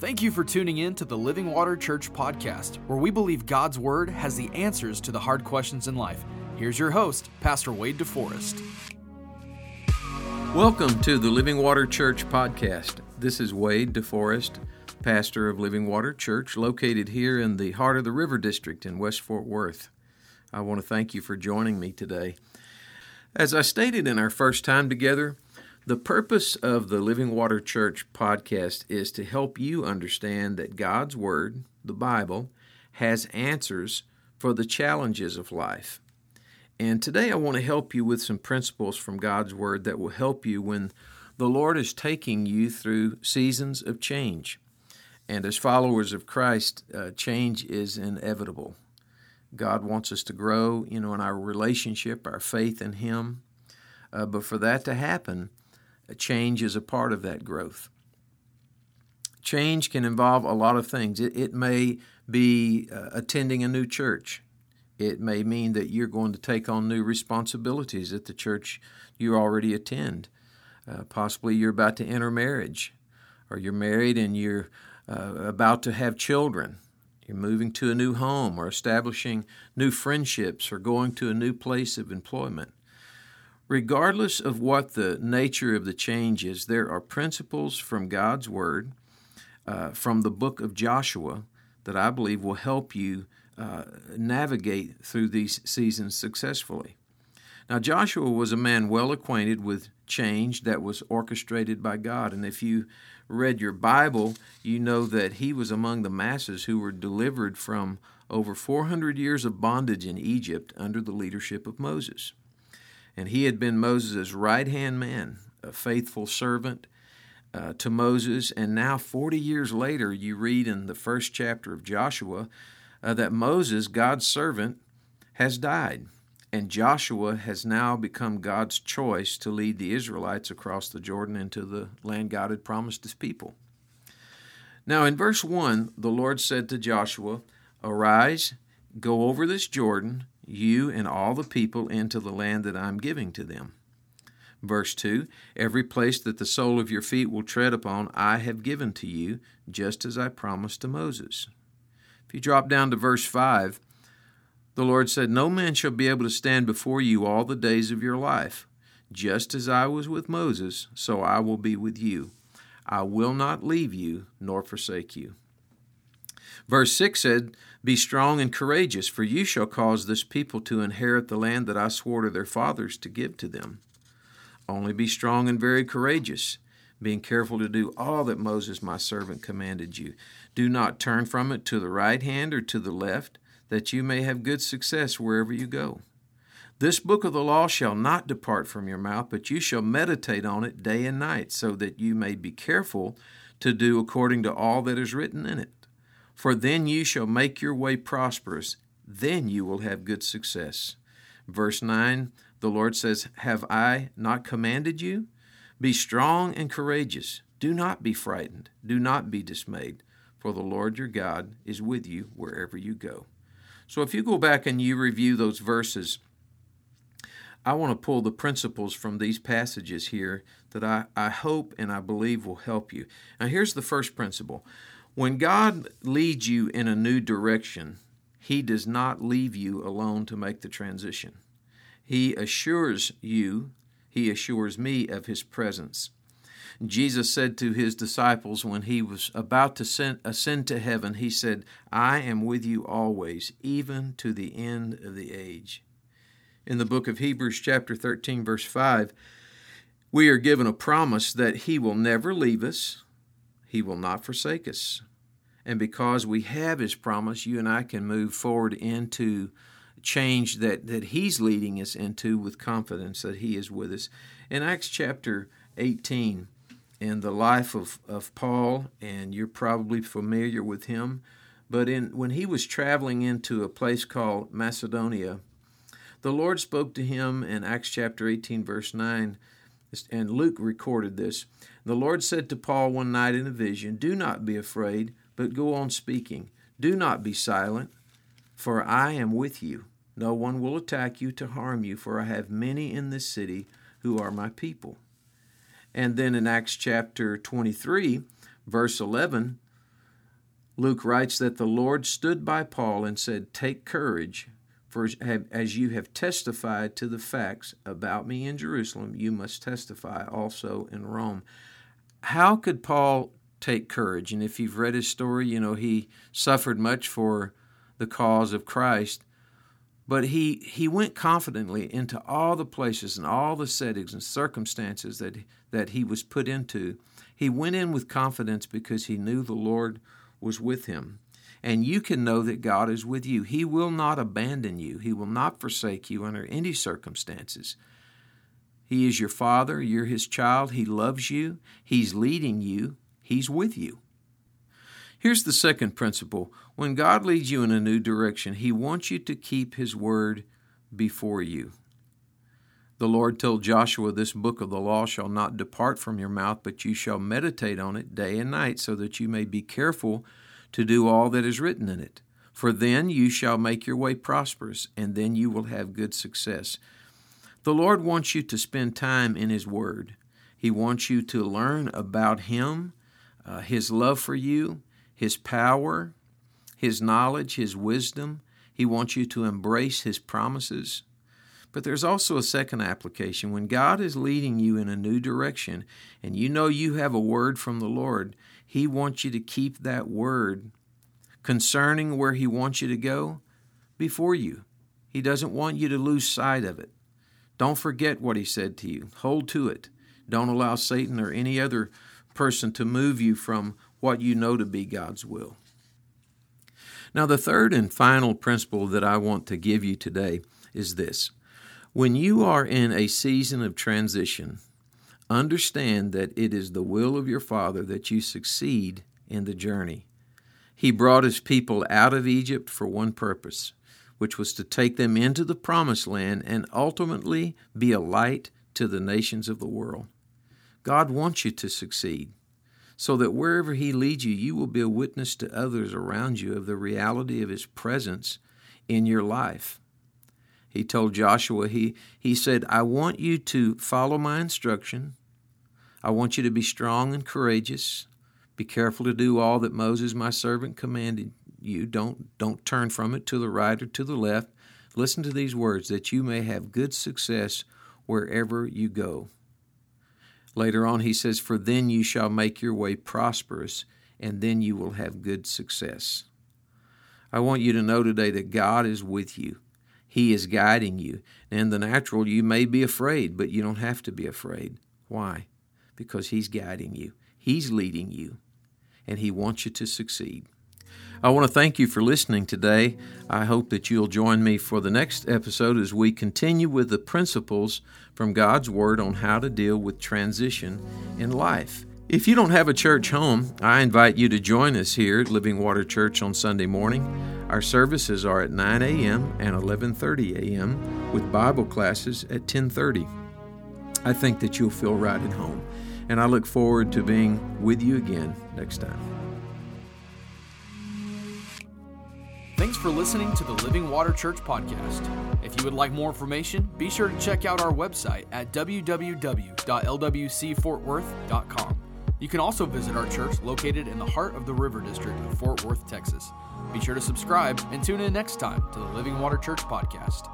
Thank you for tuning in to the Living Water Church podcast, where we believe God's Word has the answers to the hard questions in life. Here's your host, Pastor Wade DeForest. Welcome to the Living Water Church podcast. This is Wade DeForest, pastor of Living Water Church, located here in the heart of the River District in West Fort Worth. I want to thank you for joining me today. As I stated in our first time together, the purpose of the Living Water Church podcast is to help you understand that God's Word, the Bible, has answers for the challenges of life. And today I want to help you with some principles from God's Word that will help you when the Lord is taking you through seasons of change. And as followers of Christ, uh, change is inevitable. God wants us to grow, you know, in our relationship, our faith in Him. Uh, but for that to happen, change is a part of that growth. Change can involve a lot of things. It, it may be uh, attending a new church. It may mean that you're going to take on new responsibilities at the church you already attend. Uh, possibly you're about to enter marriage, or you're married and you're uh, about to have children. You're moving to a new home, or establishing new friendships, or going to a new place of employment. Regardless of what the nature of the change is, there are principles from God's Word, uh, from the book of Joshua, that I believe will help you uh, navigate through these seasons successfully. Now, Joshua was a man well acquainted with change that was orchestrated by God. And if you read your Bible, you know that he was among the masses who were delivered from over 400 years of bondage in Egypt under the leadership of Moses. And he had been Moses' right hand man, a faithful servant uh, to Moses. And now, 40 years later, you read in the first chapter of Joshua uh, that Moses, God's servant, has died. And Joshua has now become God's choice to lead the Israelites across the Jordan into the land God had promised his people. Now, in verse 1, the Lord said to Joshua, Arise, go over this Jordan you and all the people into the land that I am giving to them. Verse 2 Every place that the sole of your feet will tread upon, I have given to you, just as I promised to Moses. If you drop down to verse 5, the Lord said, No man shall be able to stand before you all the days of your life. Just as I was with Moses, so I will be with you. I will not leave you nor forsake you. Verse 6 said, Be strong and courageous, for you shall cause this people to inherit the land that I swore to their fathers to give to them. Only be strong and very courageous, being careful to do all that Moses my servant commanded you. Do not turn from it to the right hand or to the left, that you may have good success wherever you go. This book of the law shall not depart from your mouth, but you shall meditate on it day and night, so that you may be careful to do according to all that is written in it. For then you shall make your way prosperous, then you will have good success. Verse 9, the Lord says, Have I not commanded you? Be strong and courageous. Do not be frightened. Do not be dismayed, for the Lord your God is with you wherever you go. So if you go back and you review those verses, I want to pull the principles from these passages here that I, I hope and I believe will help you. Now, here's the first principle when God leads you in a new direction, He does not leave you alone to make the transition. He assures you, He assures me of His presence. Jesus said to His disciples when He was about to ascend to heaven, He said, I am with you always, even to the end of the age. In the book of Hebrews, chapter 13, verse 5, we are given a promise that He will never leave us, He will not forsake us. And because we have His promise, you and I can move forward into change that, that He's leading us into with confidence that He is with us. In Acts chapter 18, in the life of, of Paul, and you're probably familiar with him, but in when he was traveling into a place called Macedonia, the Lord spoke to him in Acts chapter 18, verse 9, and Luke recorded this. The Lord said to Paul one night in a vision, Do not be afraid but go on speaking. Do not be silent, for I am with you. No one will attack you to harm you, for I have many in this city who are my people. And then in Acts chapter 23, verse 11, Luke writes that the Lord stood by Paul and said, Take courage, for as you have testified to the facts about me in Jerusalem, you must testify also in Rome. How could Paul take courage? And if you've read his story, you know he suffered much for the cause of Christ. But he, he went confidently into all the places and all the settings and circumstances that, that he was put into. He went in with confidence because he knew the Lord was with him. And you can know that God is with you. He will not abandon you, He will not forsake you under any circumstances. He is your Father, you're His child, He loves you, He's leading you, He's with you. Here's the second principle when God leads you in a new direction, He wants you to keep His word before you. The Lord told Joshua, This book of the law shall not depart from your mouth, but you shall meditate on it day and night, so that you may be careful to do all that is written in it. For then you shall make your way prosperous, and then you will have good success. The Lord wants you to spend time in His Word. He wants you to learn about Him, uh, His love for you, His power, his knowledge, His wisdom. He wants you to embrace His promises. But there's also a second application. When God is leading you in a new direction and you know you have a word from the Lord, He wants you to keep that word concerning where He wants you to go before you. He doesn't want you to lose sight of it. Don't forget what He said to you, hold to it. Don't allow Satan or any other person to move you from what you know to be God's will. Now, the third and final principle that I want to give you today is this when you are in a season of transition, understand that it is the will of your Father that you succeed in the journey. He brought his people out of Egypt for one purpose, which was to take them into the promised land and ultimately be a light to the nations of the world. God wants you to succeed so that wherever He leads you, you will be a witness to others around you of the reality of His presence in your life. He told Joshua, he, he said, I want you to follow my instruction. I want you to be strong and courageous. Be careful to do all that Moses, my servant, commanded you. Don't, don't turn from it to the right or to the left. Listen to these words that you may have good success wherever you go. Later on, he says, For then you shall make your way prosperous, and then you will have good success. I want you to know today that God is with you. He is guiding you. In the natural, you may be afraid, but you don't have to be afraid. Why? Because He's guiding you, He's leading you, and He wants you to succeed. I want to thank you for listening today. I hope that you'll join me for the next episode as we continue with the principles from God's Word on how to deal with transition in life. If you don't have a church home, I invite you to join us here at Living Water Church on Sunday morning. Our services are at 9 a.m. and 11:30 a.m. with Bible classes at 10:30. I think that you'll feel right at home, and I look forward to being with you again next time. Thanks for listening to the Living Water Church podcast. If you would like more information, be sure to check out our website at www.lwcfortworth.com. You can also visit our church located in the heart of the River District of Fort Worth, Texas. Be sure to subscribe and tune in next time to the Living Water Church podcast.